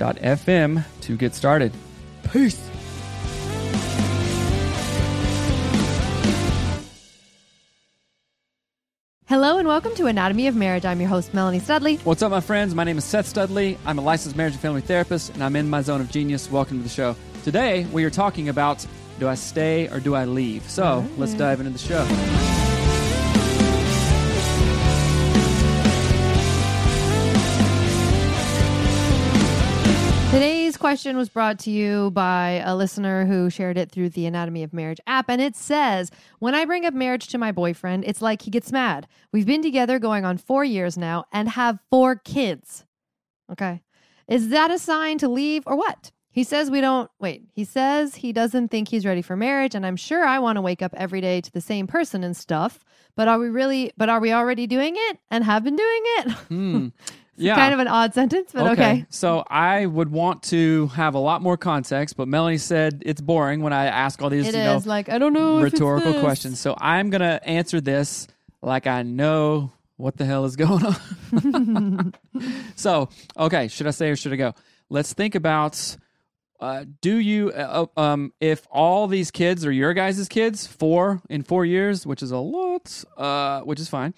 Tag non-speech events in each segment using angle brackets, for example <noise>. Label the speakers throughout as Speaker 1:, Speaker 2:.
Speaker 1: anchor.fm to get started. Peace.
Speaker 2: Hello and welcome to Anatomy of Marriage. I'm your host, Melanie Studley.
Speaker 1: What's up, my friends? My name is Seth Studley. I'm a licensed marriage and family therapist, and I'm in my zone of genius. Welcome to the show. Today, we are talking about do I stay or do I leave? So let's dive into the show.
Speaker 2: Question was brought to you by a listener who shared it through the Anatomy of Marriage app. And it says, When I bring up marriage to my boyfriend, it's like he gets mad. We've been together going on four years now and have four kids. Okay. Is that a sign to leave or what? He says we don't, wait, he says he doesn't think he's ready for marriage. And I'm sure I want to wake up every day to the same person and stuff. But are we really, but are we already doing it and have been doing it?
Speaker 1: Hmm. <laughs>
Speaker 2: It's
Speaker 1: Yeah.
Speaker 2: kind of an odd sentence, but okay.
Speaker 1: So I would want to have a lot more context, but Melanie said it's boring when I ask all these
Speaker 2: It
Speaker 1: you know,
Speaker 2: like, I don't know.
Speaker 1: rhetorical questions. So I'm going to answer this like I know what the hell is <laughs> going on. <laughs> so, okay, should I say or should I go? Let's think about uh, do you, uh, uh, um, if all these kids are your guys' kids, four in four years, which is a lot, uh, which is fine.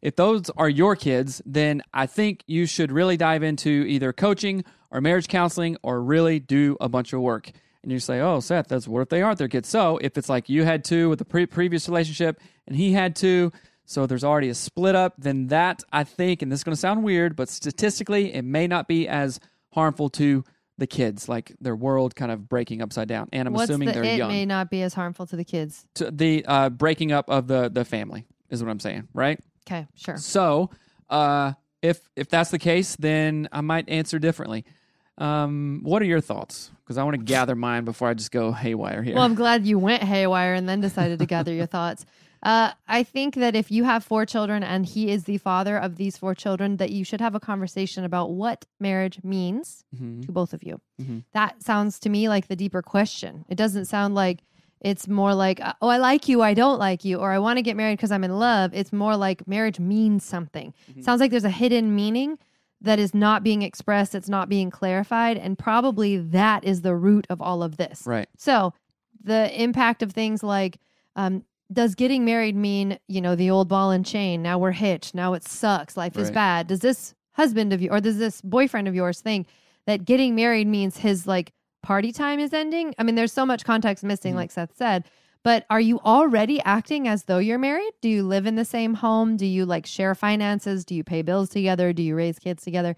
Speaker 1: If those are your kids, then I think you should really dive into either coaching or marriage counseling or really do a bunch of work. And you say, oh, Seth, that's what if they aren't their kids? So if it's like you had two with the pre- previous relationship and he had two, so there's already a split up, then that I think, and this is going to sound weird, but statistically, it may not be as harmful to the kids, like their world kind of breaking upside down. And I'm
Speaker 2: What's
Speaker 1: assuming
Speaker 2: the
Speaker 1: they're
Speaker 2: it
Speaker 1: young.
Speaker 2: may not be as harmful to the kids.
Speaker 1: To the uh, breaking up of the the family is what I'm saying, right?
Speaker 2: Okay, sure.
Speaker 1: So, uh, if if that's the case, then I might answer differently. Um, what are your thoughts? Because I want to gather mine before I just go haywire here.
Speaker 2: Well, I'm glad you went haywire and then decided to gather your thoughts. Uh, I think that if you have four children and he is the father of these four children, that you should have a conversation about what marriage means
Speaker 1: Mhm.
Speaker 2: to both of you.
Speaker 1: Mhm.
Speaker 2: That sounds to me like the deeper question. It doesn't sound like it's more like, uh, oh, I like you, I don't like you, or I want to get married because I'm in love. It's more like marriage means something.
Speaker 1: Mm-hmm.
Speaker 2: Sounds like there's a hidden meaning that is not being expressed, it's not being clarified, and probably that is the root of all of this.
Speaker 1: right.
Speaker 2: So, the impact of things like, um, does getting married mean, you know, the old ball and chain? Now we're hitched. Now it sucks. Life is bad. Does this husband of you or does this boyfriend of yours think that getting married means his like party time is ending? I mean, there's so much context missing,
Speaker 1: Mhm.
Speaker 2: like Seth said. But are you already acting as though you're married? Do you live in the same home? Do you like share finances? Do you pay bills together? Do you raise kids together?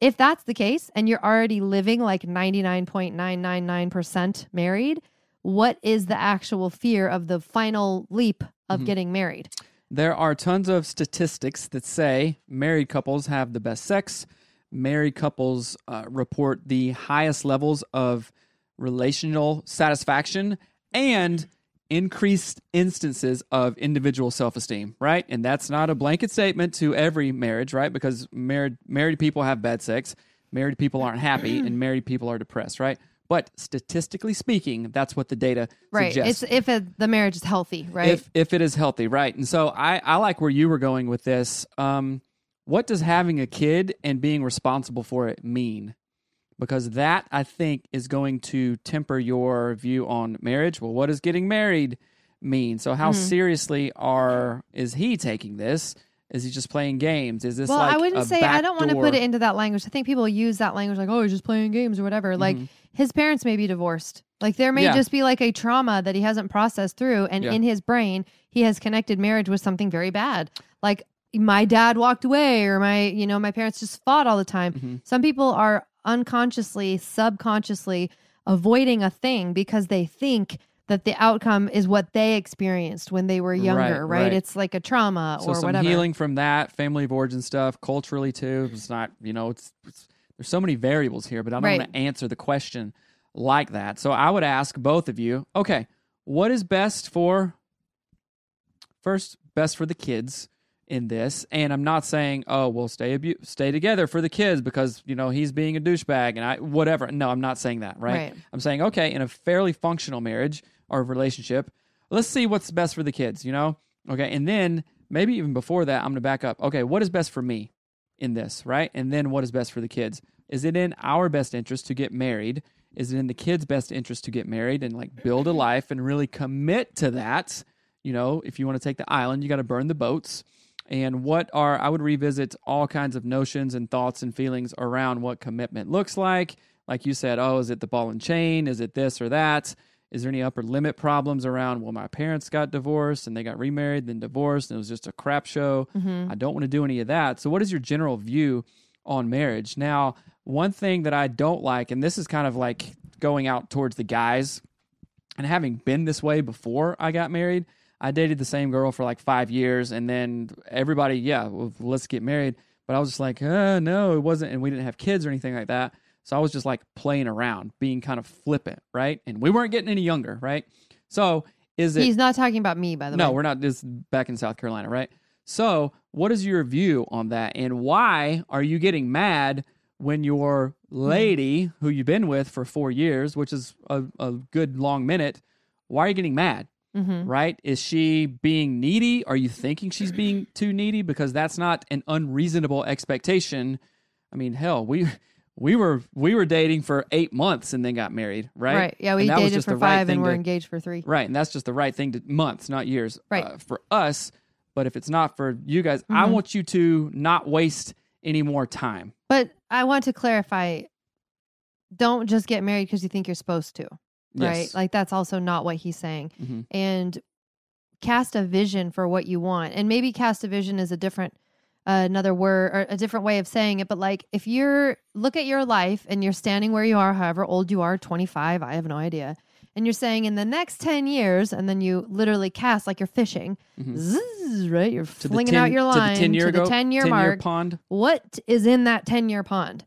Speaker 2: If that's the case and you're already living like 99.999% married, what is the actual fear of the final leap of
Speaker 1: Mhm.
Speaker 2: getting married?
Speaker 1: There are tons of statistics that say married couples have the best sex. Married couples uh, report the highest levels of relational satisfaction and increased instances of individual self-esteem, right? And that's not a blanket statement to every marriage, right? Because married married people have bad sex, married people aren't happy, <clears throat> and married people are depressed, right? But statistically speaking, that's what the data
Speaker 2: Right.
Speaker 1: suggests.
Speaker 2: It's if it, the marriage is healthy, right?
Speaker 1: If if it is healthy, right? And so I I like where you were going with this. Um, what does having a kid and being responsible for it mean? Because that I think is going to temper your view on marriage. Well, what does getting married mean? So how
Speaker 2: Mm-hmm.
Speaker 1: seriously are is he taking this? Is he just playing games? Is this
Speaker 2: well,
Speaker 1: like
Speaker 2: I wouldn't say I don't want to put it into that language. I think people use that language like, "Oh, he's just playing games" or whatever. Like
Speaker 1: Mhm.
Speaker 2: his parents may be divorced. Like there may
Speaker 1: Yeah.
Speaker 2: just be like a trauma that he hasn't processed through, and
Speaker 1: Yeah.
Speaker 2: in his brain, he has connected marriage with something very bad. Like my dad walked away, or my you know my parents just fought all the time.
Speaker 1: Mhm.
Speaker 2: Some people are unconsciously, subconsciously avoiding a thing because they think that the outcome is what they experienced when they were younger, right?
Speaker 1: right.
Speaker 2: It's like a trauma
Speaker 1: so
Speaker 2: or
Speaker 1: some
Speaker 2: whatever.
Speaker 1: healing from that family of origin stuff culturally too it's not you know it's, it's there's so many variables here but i don't
Speaker 2: Right.
Speaker 1: want to answer the question like that so i would ask both of you okay what is best for first best for the kids in this. And i'm not saying oh we'll stay abu- stay together for the kids because you know he's being a douchebag and i whatever. No i'm not saying that right,
Speaker 2: Right.
Speaker 1: i'm saying okay in a fairly functional marriage or relationship let's see what's best for the kids you know? Okay and then maybe even before that i'm going to back up okay what is best for me in this right? And then what is best for the kids? Is it in our best interest to get married? Is it in the kids best interest to get married and like build a life and really commit to that? You know if you want to take the island you got to burn the boats and what are i would revisit all kinds of notions and thoughts and feelings around what commitment looks like. Like you said oh is it the ball and chain? Is it this or that? Is there any upper limit problems around well my parents got divorced and they got remarried then divorced and it was just a crap show.
Speaker 2: Mm-hmm.
Speaker 1: i don't want to do any of that. So what is your general view on marriage? Now one thing that i don't like and this is kind of like going out towards the guys and having been this way before I got married, I dated the same girl for like five years, and then everybody, yeah, well, let's get married. But I was just like, uh, no, it wasn't, and we didn't have kids or anything like that. So I was just like playing around, being kind of flippant, right? And we weren't getting any younger, right? So is it?
Speaker 2: He's not talking about me, by the
Speaker 1: no,
Speaker 2: way.
Speaker 1: No, we're not. This back in South Carolina, right? So what is your view on that, and why are you getting mad when your lady, who you've been with for four years, which is a, a good long minute, why are you getting mad?
Speaker 2: Mm-hmm.
Speaker 1: Right? Is she being needy? Are you thinking she's being <clears throat> too needy? Because that's not an unreasonable expectation. I mean, hell, we we were we were dating for eight months and then got married, right?
Speaker 2: Right. Yeah, we
Speaker 1: that was
Speaker 2: dated
Speaker 1: just
Speaker 2: for
Speaker 1: the right
Speaker 2: five
Speaker 1: thing
Speaker 2: and we're
Speaker 1: to-
Speaker 2: engaged for three.
Speaker 1: Right, and that's just the right thing to months, not years.
Speaker 2: Right.
Speaker 1: uh, for us, but if it's not for you guys, I
Speaker 2: Mhm.
Speaker 1: want you to not waste any more time.
Speaker 2: But I want to clarify don't just get married because you think you're supposed to. Right.
Speaker 1: Yes.
Speaker 2: Like that's also not what he's saying.
Speaker 1: Mhm.
Speaker 2: And cast a vision for what you want. And maybe cast a vision is a different uh, another word or a different way of saying it, but like if you're look at your life and you're standing where you are, however old you are, 25, I have no idea. And you're saying in the next 10 years, and then you literally cast like you're fishing,
Speaker 1: Mhm.
Speaker 2: zzz, right? You're
Speaker 1: To
Speaker 2: flinging
Speaker 1: 10
Speaker 2: out your line
Speaker 1: to the 10 year
Speaker 2: to the 10 year
Speaker 1: 10
Speaker 2: mark
Speaker 1: pond.
Speaker 2: what is in that 10 year pond?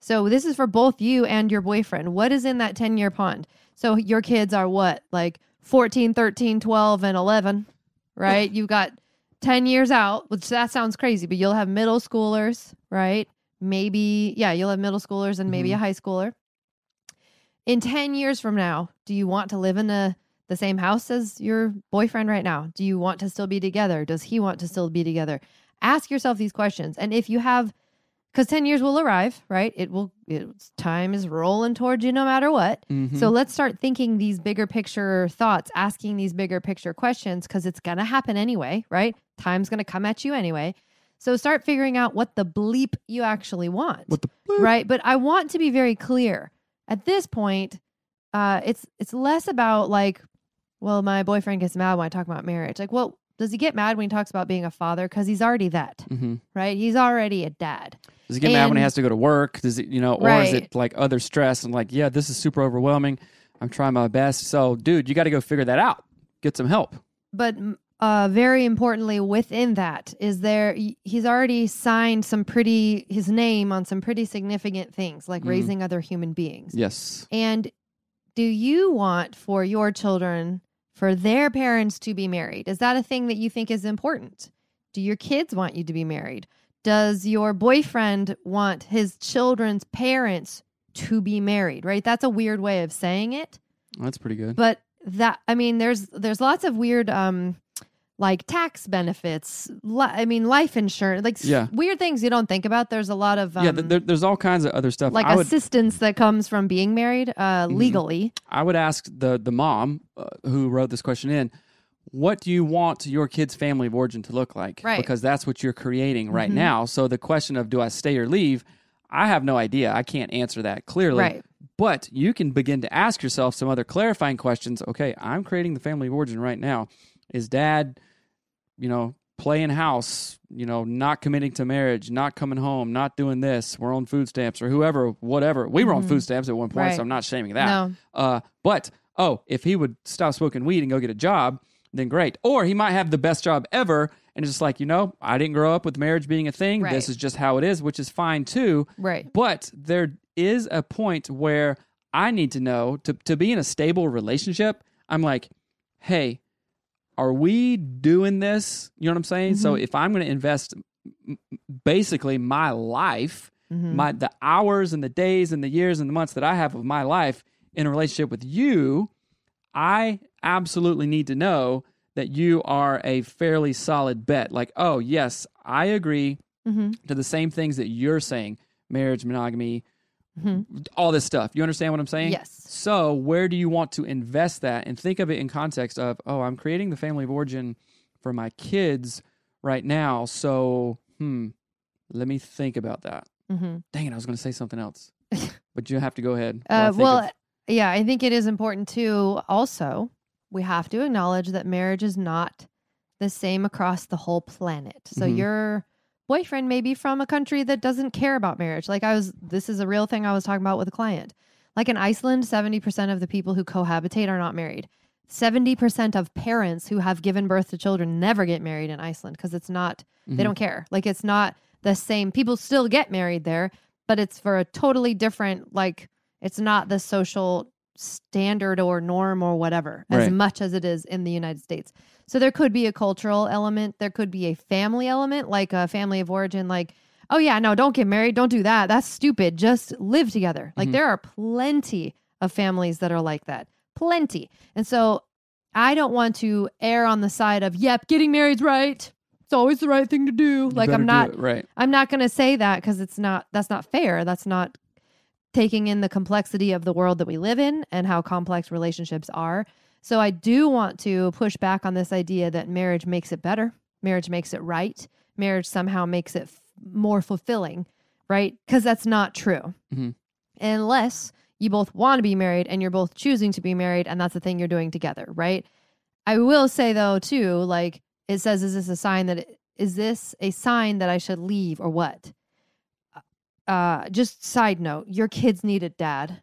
Speaker 2: So this is for both you and your boyfriend. What is in that 10 year pond? So your kids are what? Like 14, 13, 12, and 11, right? You've got 10 years out, which that sounds crazy, but you'll have middle schoolers, right? Maybe, yeah, you'll have middle schoolers and maybe mm-hmm. a high schooler. In 10 years from now, do you want to live in a, the same house as your boyfriend right now? Do you want to still be together? Does he want to still be together? Ask yourself these questions. And if you have, because 10 years will arrive, right? It will, it's, time is rolling towards you no matter what.
Speaker 1: Mhm.
Speaker 2: So let's start thinking these bigger picture thoughts, asking these bigger picture questions because it's to happen anyway, right? Time's to come at you anyway. So start figuring out what the bleep you actually want
Speaker 1: what the
Speaker 2: right but i want to be very clear at this point uh it's it's less about like well my boyfriend gets mad when i talk about marriage like well does he get mad when he talks about being a father because he's already that
Speaker 1: Mhm.
Speaker 2: right he's already a dad
Speaker 1: Does he get mad when he has to go to work? Does it, you know, or is it like other stress and like, yeah, this is super overwhelming. I'm trying my best. So, dude, you got to go figure that out. Get some help.
Speaker 2: but mm, uh very importantly within that is there he's already signed some pretty his name on some pretty significant things like
Speaker 1: Mhm.
Speaker 2: raising other human beings
Speaker 1: Yes.
Speaker 2: And do you want for your children for their parents to be married? Is that a thing that you think is important? Do your kids want you to be married? Does your boyfriend want his children's parents to be married, right? That's a weird way of saying it.
Speaker 1: That's pretty good.
Speaker 2: But that I mean there's there's lots of weird um like tax benefits. Li- I mean life insurance, like
Speaker 1: Yeah.
Speaker 2: weird things you don't think about. There's a lot of um,
Speaker 1: yeah, th- there, there's all kinds of other stuff.
Speaker 2: like
Speaker 1: I would
Speaker 2: assistance that comes from being married uh
Speaker 1: Mm-hmm.
Speaker 2: legally.
Speaker 1: I would ask the the mom uh, who wrote this question in, what do you want your kid's family of origin to look like?
Speaker 2: Right.
Speaker 1: Because that's what you're creating right
Speaker 2: Mhm.
Speaker 1: now. So the question of do I stay or leave, I have no idea. I can't answer that clearly.
Speaker 2: Right.
Speaker 1: But you can begin to ask yourself some other clarifying questions. Okay, I'm creating the family of origin right now. Is dad, you know, playing house, you know, not committing to marriage, not coming home, not doing this, we're on food stamps or whoever, whatever. We were on
Speaker 2: Mhm.
Speaker 1: food stamps at one point,
Speaker 2: Right.
Speaker 1: so I'm not shaming that.
Speaker 2: No.
Speaker 1: Uh, but oh, if he would stop smoking weed and go get a job, then great. Or he might have the best job ever, and it's just like you know, I didn't grow up with marriage being a thing.
Speaker 2: Right.
Speaker 1: This is just how it is, which is fine too.
Speaker 2: Right.
Speaker 1: But there is a point where I need to know to to be in a stable relationship. I'm like, hey, are we doing this? You know what I'm saying? So if I'm going to invest basically my life
Speaker 2: Mhm.
Speaker 1: my the hours and the days and the years and the months that I have of my life in a relationship with you, I absolutely need to know that you are a fairly solid bet. Like, oh yes, I agree
Speaker 2: Mhm.
Speaker 1: to the same things that you're saying: marriage, monogamy,
Speaker 2: Mhm.
Speaker 1: all this stuff. You understand what I'm saying?
Speaker 2: Yes.
Speaker 1: So, where do you want to invest that? And think of it in context of, oh, I'm creating the family of origin for my kids right now. So, hmm, let me think about that.
Speaker 2: Mhm.
Speaker 1: Dang it, I was going to say something else, <laughs> but you have to go ahead.
Speaker 2: Uh, well,
Speaker 1: of-
Speaker 2: yeah, I think it is important too. Also, we have to acknowledge that marriage is not the same across the whole planet. So
Speaker 1: Mhm.
Speaker 2: your boyfriend may be from a country that doesn't care about marriage. Like I was, this is a real thing I was talking about with a client. Like in Iceland, 70% of the people who cohabitate are not married. 70% of parents who have given birth to children never get married in Iceland because it's not,
Speaker 1: Mhm.
Speaker 2: they don't care. Like it's not the same. People still get married there, but it's for a totally different, like, it's not the social standard or norm or whatever as
Speaker 1: Right.
Speaker 2: much as it is in the United States. So there could be a cultural element, there could be a family element, like a family of origin, like, oh yeah, no, don't get married, don't do that. That's stupid. Just live together. Like
Speaker 1: Mhm.
Speaker 2: there are plenty of families that are like that. Plenty. And so I don't want to err on the side of, yep, getting married's right. It's always the right thing to do.
Speaker 1: You
Speaker 2: Like I'm not
Speaker 1: right.
Speaker 2: I'm not going to say that because it's not, that's not fair. That's not taking in the complexity of the world that we live in and how complex relationships are. So I do want to push back on this idea that marriage makes it better, marriage makes it right, marriage somehow makes it f- more fulfilling, right? Because that's not true.
Speaker 1: Mhm.
Speaker 2: Unless you both want to be married and you're both choosing to be married and that's the thing you're doing together, right? I will say though too, like it says, is this a sign that is this a sign that I should leave or what? Uh, just side note, your kids need a dad.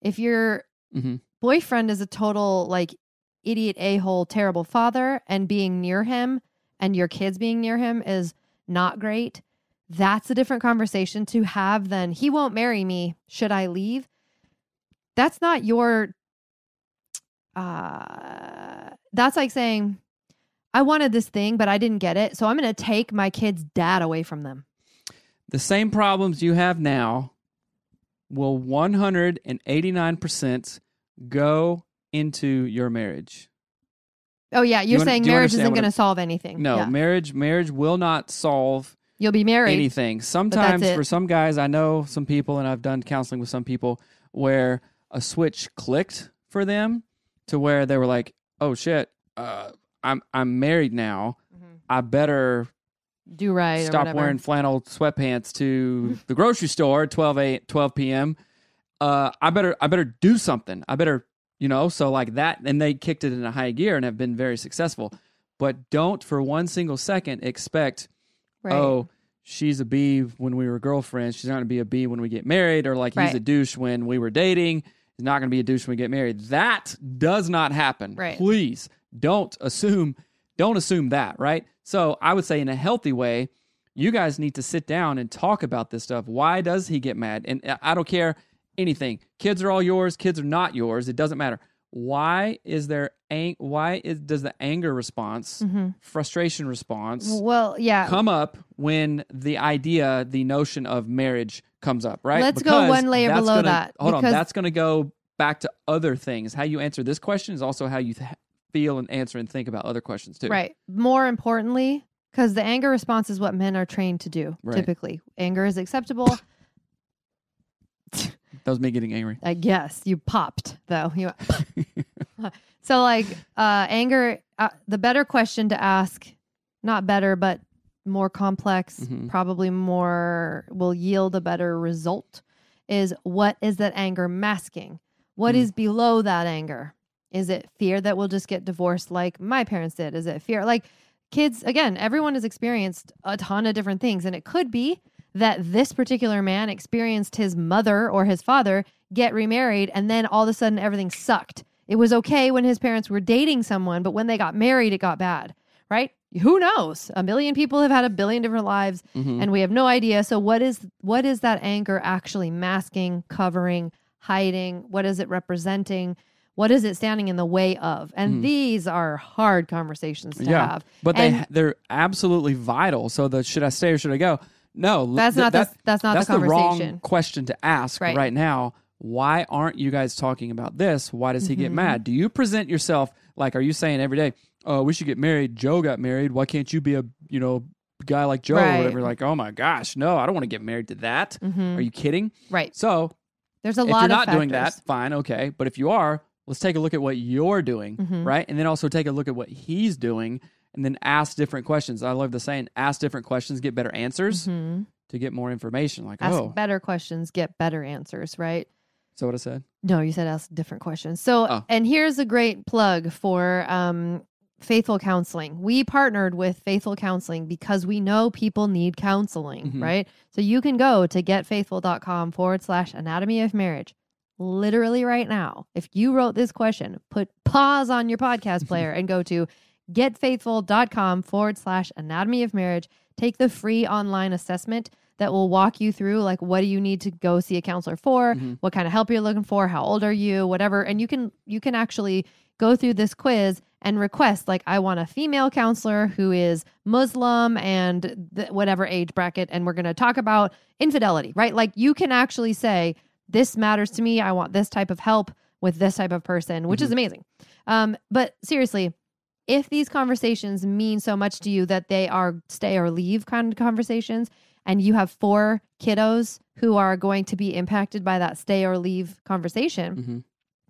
Speaker 2: If your
Speaker 1: Mhm.
Speaker 2: boyfriend is a total like idiot a hole, terrible father, and being near him and your kids being near him is not great, that's a different conversation to have than he won't marry me. Should I leave? That's not your uh that's like saying I wanted this thing but I didn't get it, so I'm going to take my kid's dad away from them.
Speaker 1: The same problems you have now will 189% go into your marriage.
Speaker 2: Oh yeah, you're
Speaker 1: un-
Speaker 2: saying
Speaker 1: you
Speaker 2: marriage isn't going to solve anything.
Speaker 1: No,
Speaker 2: Yeah.
Speaker 1: marriage marriage will not solve
Speaker 2: You'll be married.
Speaker 1: anything. Sometimes for some guys, I know some people, and I've done counseling with some people where a switch clicked for them to where they were like, "Oh shit, uh, I'm I'm married now.
Speaker 2: Mhm.
Speaker 1: I better
Speaker 2: Do right
Speaker 1: stop wearing flannel sweatpants to the grocery store at 12 a 12 p.m. Uh, I better I better do something. I better you know so like that, and they kicked it in a high gear and have been very successful. But don't for one single second expect
Speaker 2: right.
Speaker 1: oh, she's a B when we were girlfriends. She's not going to be a B when we get married, or like he's a douche when we were dating. He's not going to be a douche when we get married. That does not happen.
Speaker 2: Right.
Speaker 1: Please don't assume. Don't assume that. Right. So I would say in a healthy way, you guys need to sit down and talk about this stuff. Why does he get mad? And I- don't care anything. Kids are all yours. Kids are not yours. It doesn't matter. why is there ang- why is does the anger response,
Speaker 2: hmm
Speaker 1: frustration response
Speaker 2: Well, yeah.
Speaker 1: come up when the idea, the notion of marriage comes up, right?
Speaker 2: Let's go one layer below
Speaker 1: gonna-
Speaker 2: that,
Speaker 1: Hold on, that's going to go back to other things. How you answer this question is also how you th- feel and answer and think about other questions too.
Speaker 2: Right. More importantly, because the anger response is what men are trained to do.
Speaker 1: Right.
Speaker 2: Typically, anger is acceptable. <laughs> <laughs>
Speaker 1: That was me getting angry.
Speaker 2: I guess you popped though. You <laughs> so like uh, anger. Uh, the better question to ask, not better, but more complex,
Speaker 1: Mhm.
Speaker 2: probably more will yield a better result. Is what is that anger masking? What
Speaker 1: Mm.
Speaker 2: is below that anger? Is it fear that we'll just get divorced like my parents did? Is it fear like kids? Again, everyone has experienced a ton of different things, and it could be that this particular man experienced his mother or his father get remarried and then all of a sudden everything sucked. It was okay when his parents were dating someone, but when they got married, it got bad, right? Who knows? A million people have had a billion different lives
Speaker 1: Mhm.
Speaker 2: and we have no idea. So what is what is that anger actually masking, covering, hiding? What is it representing? What is it standing in the way of? And
Speaker 1: Mhm.
Speaker 2: these are hard conversations to
Speaker 1: Yeah.
Speaker 2: have.
Speaker 1: But they
Speaker 2: And-
Speaker 1: ha- they're absolutely vital. So the should I stay or should I go? No,
Speaker 2: That's
Speaker 1: th-
Speaker 2: not
Speaker 1: that-
Speaker 2: the that's not
Speaker 1: that's
Speaker 2: the
Speaker 1: the wrong
Speaker 2: conversation.
Speaker 1: question to ask
Speaker 2: Right.
Speaker 1: right. now. Why aren't you guys talking about this? Why does he get
Speaker 2: Mhm.
Speaker 1: mad? Do you present yourself like? Are you saying every day? Oh, we should get married. Joe got married. Why can't you be a you know guy like Joe
Speaker 2: Right.
Speaker 1: or whatever? Like, oh my gosh, no, I don't want to get married to that.
Speaker 2: Mhm.
Speaker 1: Are you kidding?
Speaker 2: Right.
Speaker 1: So
Speaker 2: There's a
Speaker 1: if
Speaker 2: lot
Speaker 1: you're not doing that, fine, okay. But if you are, let's take a look at what you're doing,
Speaker 2: Mhm.
Speaker 1: right? And then also take a look at what he's doing, and then ask different questions. I love the saying, ask different questions, get better answers
Speaker 2: Mhm.
Speaker 1: to get more information. Like,
Speaker 2: Ask
Speaker 1: oh,
Speaker 2: better questions, get better answers, right?
Speaker 1: so what I said?
Speaker 2: No, you said ask different questions. So,
Speaker 1: Oh.
Speaker 2: and here's a great plug for um, Faithful Counseling. We partnered with Faithful Counseling because we know people need counseling,
Speaker 1: Mhm.
Speaker 2: right? So you can go to getfaithful.com forward slash anatomy of marriage. Literally right now, if you wrote this question, put pause on your podcast player and go to <laughs> getfaithful.com forward slash anatomy of marriage. Take the free online assessment that will walk you through like what do you need to go see a counselor for?
Speaker 1: Mhm.
Speaker 2: what kind of help you're looking for? How old are you? Whatever. And you can you can actually go through this quiz and request like i want a female counselor who is muslim and th- whatever age bracket and we're going to talk about infidelity right? Like you can actually say this matters to me i want this type of help with this type of person which is amazing um, but seriously if these conversations mean so much to you that they are stay or leave kind of conversations and you have four kiddos who are going to be impacted by that stay or leave conversation,
Speaker 1: hmm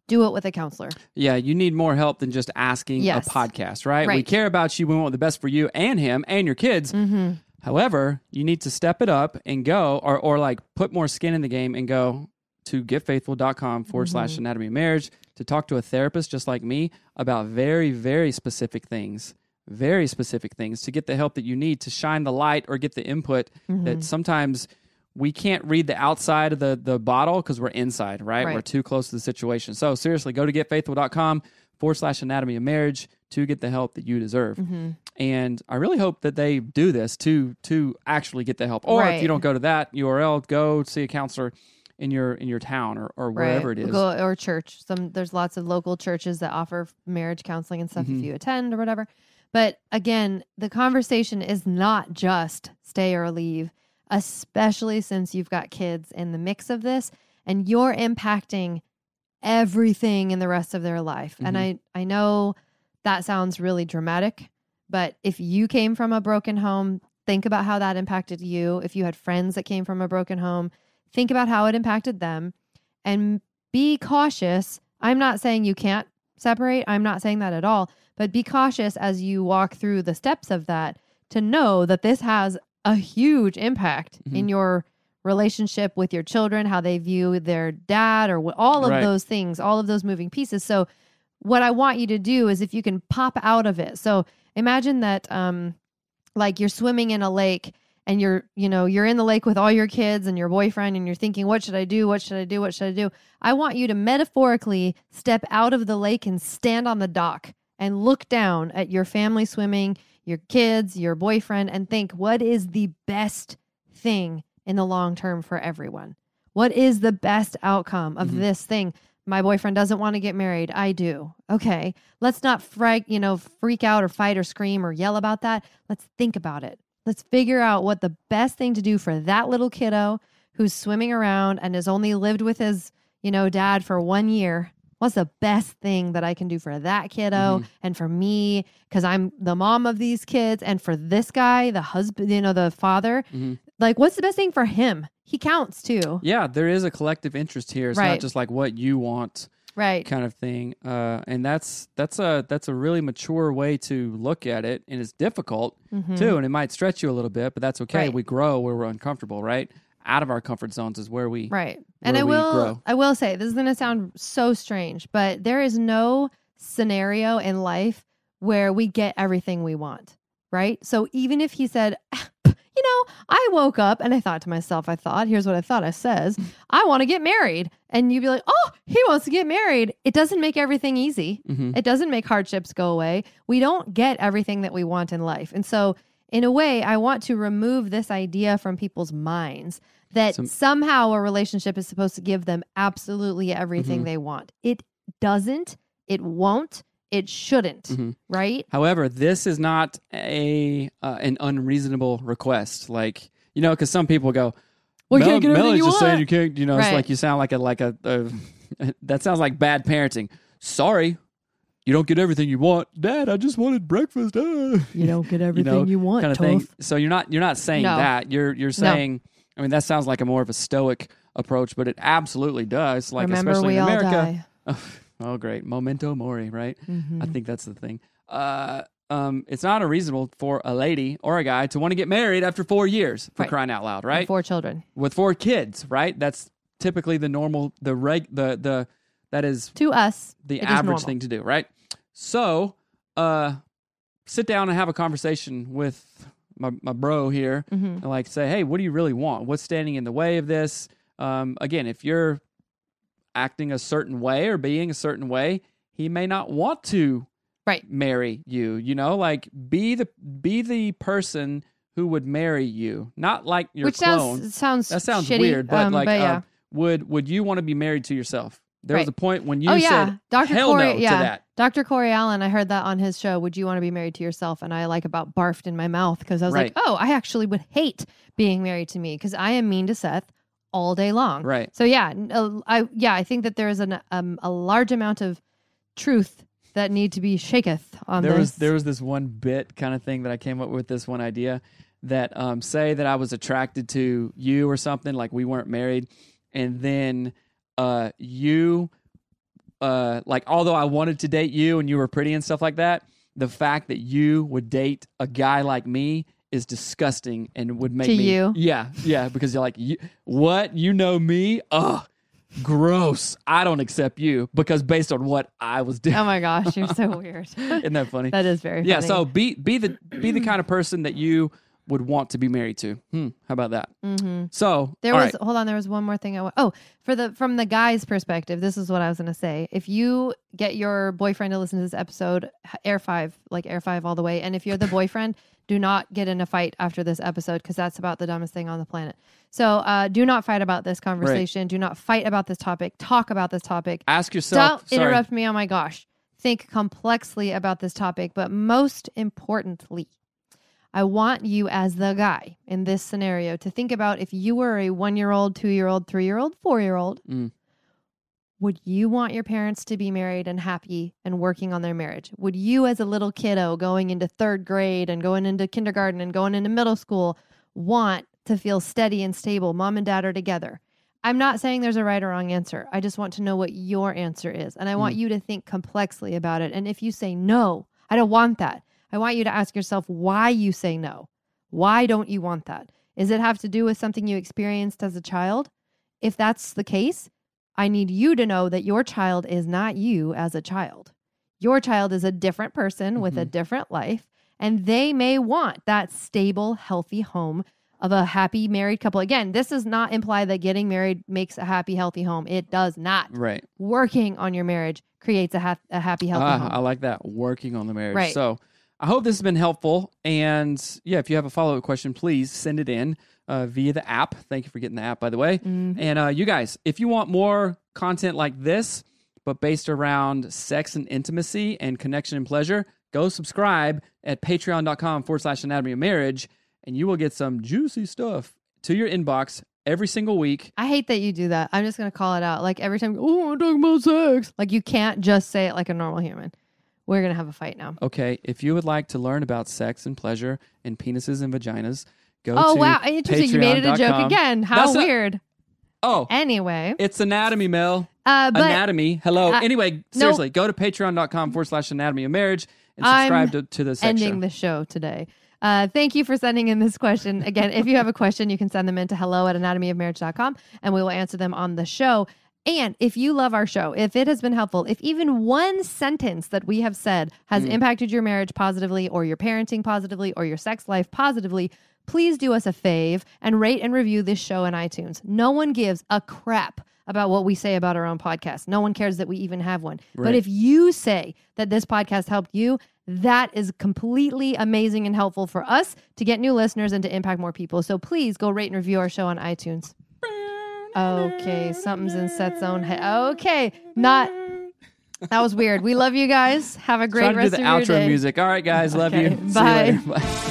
Speaker 2: do it with a counselor.
Speaker 1: Yeah, you need more help than just asking
Speaker 2: Yes.
Speaker 1: a podcast, right? We care about you. We want the best for you and him and your kids.
Speaker 2: Mm-hmm.
Speaker 1: However, you need to step it up and go, or, or like put more skin in the game and go to getfaithful.com forward slash
Speaker 2: Mhm.
Speaker 1: anatomy of marriage to talk to a therapist just like me about very, very specific things, very specific things to get the help that you need to shine the light or get the input
Speaker 2: Mm-hmm.
Speaker 1: that sometimes we can't read the outside of the, the bottle because we're inside, right?
Speaker 2: Right.
Speaker 1: We're too close to the situation. So seriously, go to getfaithful.com forward slash anatomy of marriage to get the help that you deserve.
Speaker 2: Mm-hmm.
Speaker 1: And I really hope that they do this to to actually get the help. Or if you don't go to that URL, go see a counselor in your in your town or, or wherever it is.
Speaker 2: Go, or church. Some there's lots of local churches that offer marriage counseling and stuff
Speaker 1: Mhm.
Speaker 2: if you attend or whatever. But again, the conversation is not just stay or leave, especially since you've got kids in the mix of this and you're impacting everything in the rest of their life. And I I know that sounds really dramatic, but if you came from a broken home, think about how that impacted you. If you had friends that came from a broken home, think about how it impacted them and be cautious. I'm not saying you can't separate. I'm not saying that at all, but be cautious as you walk through the steps of that to know that this has a huge impact in your relationship with your children, how they view their dad, or all of
Speaker 1: Right.
Speaker 2: those things, all of those moving pieces. So, what I want you to do is if you can pop out of it. So, imagine that, um, like you're swimming in a lake and you're, you know, you're in the lake with all your kids and your boyfriend and you're thinking, what should I do? What should I do? What should I do? I want you to metaphorically step out of the lake and stand on the dock and look down at your family swimming, your kids, your boyfriend, and think, what is the best thing in the long term for everyone? What is the best outcome of
Speaker 1: Mhm.
Speaker 2: this thing? My boyfriend doesn't want to get married. I do. Okay. Let's not freak, you know, freak out or fight or scream or yell about that. Let's think about it. Let's figure out what the best thing to do for that little kiddo who's swimming around and has only lived with his, you know, dad for one year. What's the best thing that I can do for that kiddo
Speaker 1: Mhm.
Speaker 2: and for me? Because I'm the mom of these kids, and for this guy, the husband, you know, the father.
Speaker 1: Mhm.
Speaker 2: Like, what's the best thing for him? He counts too.
Speaker 1: Yeah, there is a collective interest here. It's
Speaker 2: Right.
Speaker 1: not just like what you want
Speaker 2: Right.
Speaker 1: kind of thing. Uh, and that's that's a that's a really mature way to look at it, and it's difficult
Speaker 2: Mhm.
Speaker 1: too, and it might stretch you a little bit, but that's okay.
Speaker 2: Right.
Speaker 1: We grow where we're uncomfortable, right? Out of our comfort zones is where we
Speaker 2: Right. And I will
Speaker 1: grow.
Speaker 2: I will say this is going to sound so strange, but there is no scenario in life where we get everything we want, right? So even if he said, you know, I woke up and I thought to myself, I thought, here's what I thought I says, I want to get married. And you'd be like, "Oh, he wants to get married." It doesn't make everything easy.
Speaker 1: Mhm.
Speaker 2: It doesn't make hardships go away. We don't get everything that we want in life. And so, in a way, I want to remove this idea from people's minds that
Speaker 1: So-
Speaker 2: somehow a relationship is supposed to give them absolutely everything
Speaker 1: Mhm.
Speaker 2: they want. It doesn't, it won't, it shouldn't,
Speaker 1: Mhm.
Speaker 2: right?
Speaker 1: However, this is not a uh, an unreasonable request. Like you know, because some people go,
Speaker 2: Well, you can't get everything you
Speaker 1: just saying you can't." You know, it's like you sound like a like a, a <laughs> that sounds like bad parenting. Sorry, you don't get everything you want, Dad. I just wanted breakfast. <laughs> uh."
Speaker 2: You don't get
Speaker 1: everything
Speaker 2: you want,
Speaker 1: kind of thing. So you're not you're not saying
Speaker 2: No.
Speaker 1: that. You're you're saying. I mean, that sounds like a more of a stoic approach, but it absolutely does. Like
Speaker 2: Remember,
Speaker 1: especially
Speaker 2: we
Speaker 1: in
Speaker 2: all
Speaker 1: America. <laughs> Oh, great, memento mori, right?
Speaker 2: Mhm.
Speaker 1: I think that's the thing. Uh, um, it's not unreasonable for a lady or a guy to want to get married after four years for
Speaker 2: Right.
Speaker 1: crying out loud,
Speaker 2: And
Speaker 1: right?
Speaker 2: Four children.
Speaker 1: With four kids, right? That's typically the normal, the reg, the the that is
Speaker 2: To us,
Speaker 1: the average thing to do, right? So, uh, sit down and have a conversation with my my bro here,
Speaker 2: Mhm.
Speaker 1: and like say, hey, what do you really want? What's standing in the way of this? Um, again, if you're acting a certain way or being a certain way, he may not want to
Speaker 2: Right.
Speaker 1: marry you. You know, like be the be the person who would marry you, not like your
Speaker 2: which
Speaker 1: clone.
Speaker 2: sounds sounds
Speaker 1: that sounds
Speaker 2: shitty,
Speaker 1: weird, but
Speaker 2: um,
Speaker 1: like,
Speaker 2: but yeah.
Speaker 1: um, would would you want to be married to yourself? There was a point when you
Speaker 2: oh yeah,
Speaker 1: said
Speaker 2: Dr.
Speaker 1: hell
Speaker 2: Corey.
Speaker 1: no
Speaker 2: yeah,
Speaker 1: to that.
Speaker 2: Dr. Corey Allen. I heard that on his show. Would you want to be married to yourself? And I like about barfed in my mouth because I was like, oh, I actually would hate being married to me because I am mean to Seth all day long.
Speaker 1: Right.
Speaker 2: So yeah, I yeah, I think that there is an um, a large amount of truth that need to be shaketh on
Speaker 1: there
Speaker 2: this.
Speaker 1: was there was this one bit kind of thing that I came up with this one idea that um say that I was attracted to you or something like we weren't married and then uh you uh like although I wanted to date you and you were pretty and stuff like that the fact that you would date a guy like me is disgusting and would make
Speaker 2: To
Speaker 1: me
Speaker 2: you?
Speaker 1: yeah yeah because you're like you, what you know me ugh gross I don't accept you because based on what I was doing
Speaker 2: oh my gosh, you're so <laughs> weird.
Speaker 1: isn't that funny
Speaker 2: that is very
Speaker 1: yeah
Speaker 2: funny.
Speaker 1: so be be the be the kind of person that you would want to be married to hmm how about that
Speaker 2: Mm-hmm.
Speaker 1: so
Speaker 2: There was
Speaker 1: right.
Speaker 2: hold on. There was one more thing I want. Oh, for the from the guy's perspective, this is what I was going to say. If you get your boyfriend to listen to this episode, air five, like air five all the way, and if you're the <laughs> boyfriend, do not get in a fight after this episode because that's about the dumbest thing on the planet. So uh, do not fight about this conversation. Do not fight about this topic. Talk about this topic.
Speaker 1: ask yourself
Speaker 2: Don't
Speaker 1: sorry.
Speaker 2: interrupt me. Oh my gosh. Think complexly about this topic, but most importantly, I want you as the guy in this scenario to think about if you were a one year old, two year old, three year old, four year old,
Speaker 1: Mm.
Speaker 2: would you want your parents to be married and happy and working on their marriage? Would you, as a little kiddo going into third grade and going into kindergarten and going into middle school, want to feel steady and stable? Mom and dad are together. I'm not saying there's a right or wrong answer. I just want to know what your answer is. And I want you to think complexly about it. And if you say no, I don't want that. I want you to ask yourself why you say no. Why don't you want that? Does it have to do with something you experienced as a child? If that's the case, I need you to know that your child is not you as a child. Your child is a different person with a different life, and they may want that stable, healthy home of a happy married couple. Again, this does not imply that getting married makes a happy, healthy home. It does not.
Speaker 1: right
Speaker 2: Working on your marriage creates a, ha- a happy, healthy
Speaker 1: Ah,
Speaker 2: home.
Speaker 1: I like that working on the marriage
Speaker 2: Right.
Speaker 1: so I hope this has been helpful and yeah if you have a follow-up question please send it in uh, via the app thank you for getting the app by the way
Speaker 2: Mhm.
Speaker 1: and uh, you guys if you want more content like this but based around sex and intimacy and connection and pleasure, go subscribe at patreon.com forward slash anatomy of marriage, and you will get some juicy stuff to your inbox every single week.
Speaker 2: I hate that you do that. I'm just gonna call it out. Like every time, oh, I'm talking about sex. Like you can't just say it like a normal human. We're gonna have a fight now.
Speaker 1: Okay, if you would like to learn about sex and pleasure and penises and vaginas, go to
Speaker 2: Oh
Speaker 1: to
Speaker 2: wow, interesting. You made it a joke again. How
Speaker 1: That's
Speaker 2: weird.
Speaker 1: oh,
Speaker 2: Anyway,
Speaker 1: it's anatomy, Mel.
Speaker 2: uh, but
Speaker 1: anatomy. Hello.
Speaker 2: uh,
Speaker 1: anyway, seriously, go to patreon.com forward slash anatomy of marriage and
Speaker 2: I'm
Speaker 1: subscribe to, to the section.
Speaker 2: ending the show today. Uh, thank you for sending in this question. Again, if you have a question, you can send them in to hello at anatomyofmarriage.com and we will answer them on the show. And if you love our show, if it has been helpful, if even one sentence that we have said has mm. impacted your marriage positively or your parenting positively or your sex life positively, please do us a fave and rate and review this show in iTunes. No one gives a crap about what we say about our own podcast. No one cares that we even have one. But if you say that this podcast helped you, that is completely amazing and helpful for us to get new listeners and to impact more people. So please go rate and review our show on iTunes. Okay, something's in Seth's own head. Okay, not. That was weird. We love you guys. Have a great
Speaker 1: Try to do
Speaker 2: rest
Speaker 1: the
Speaker 2: of your
Speaker 1: outro
Speaker 2: day.
Speaker 1: music. All right, guys. Love
Speaker 2: Okay,
Speaker 1: you. See you
Speaker 2: bye.
Speaker 1: later. Bye.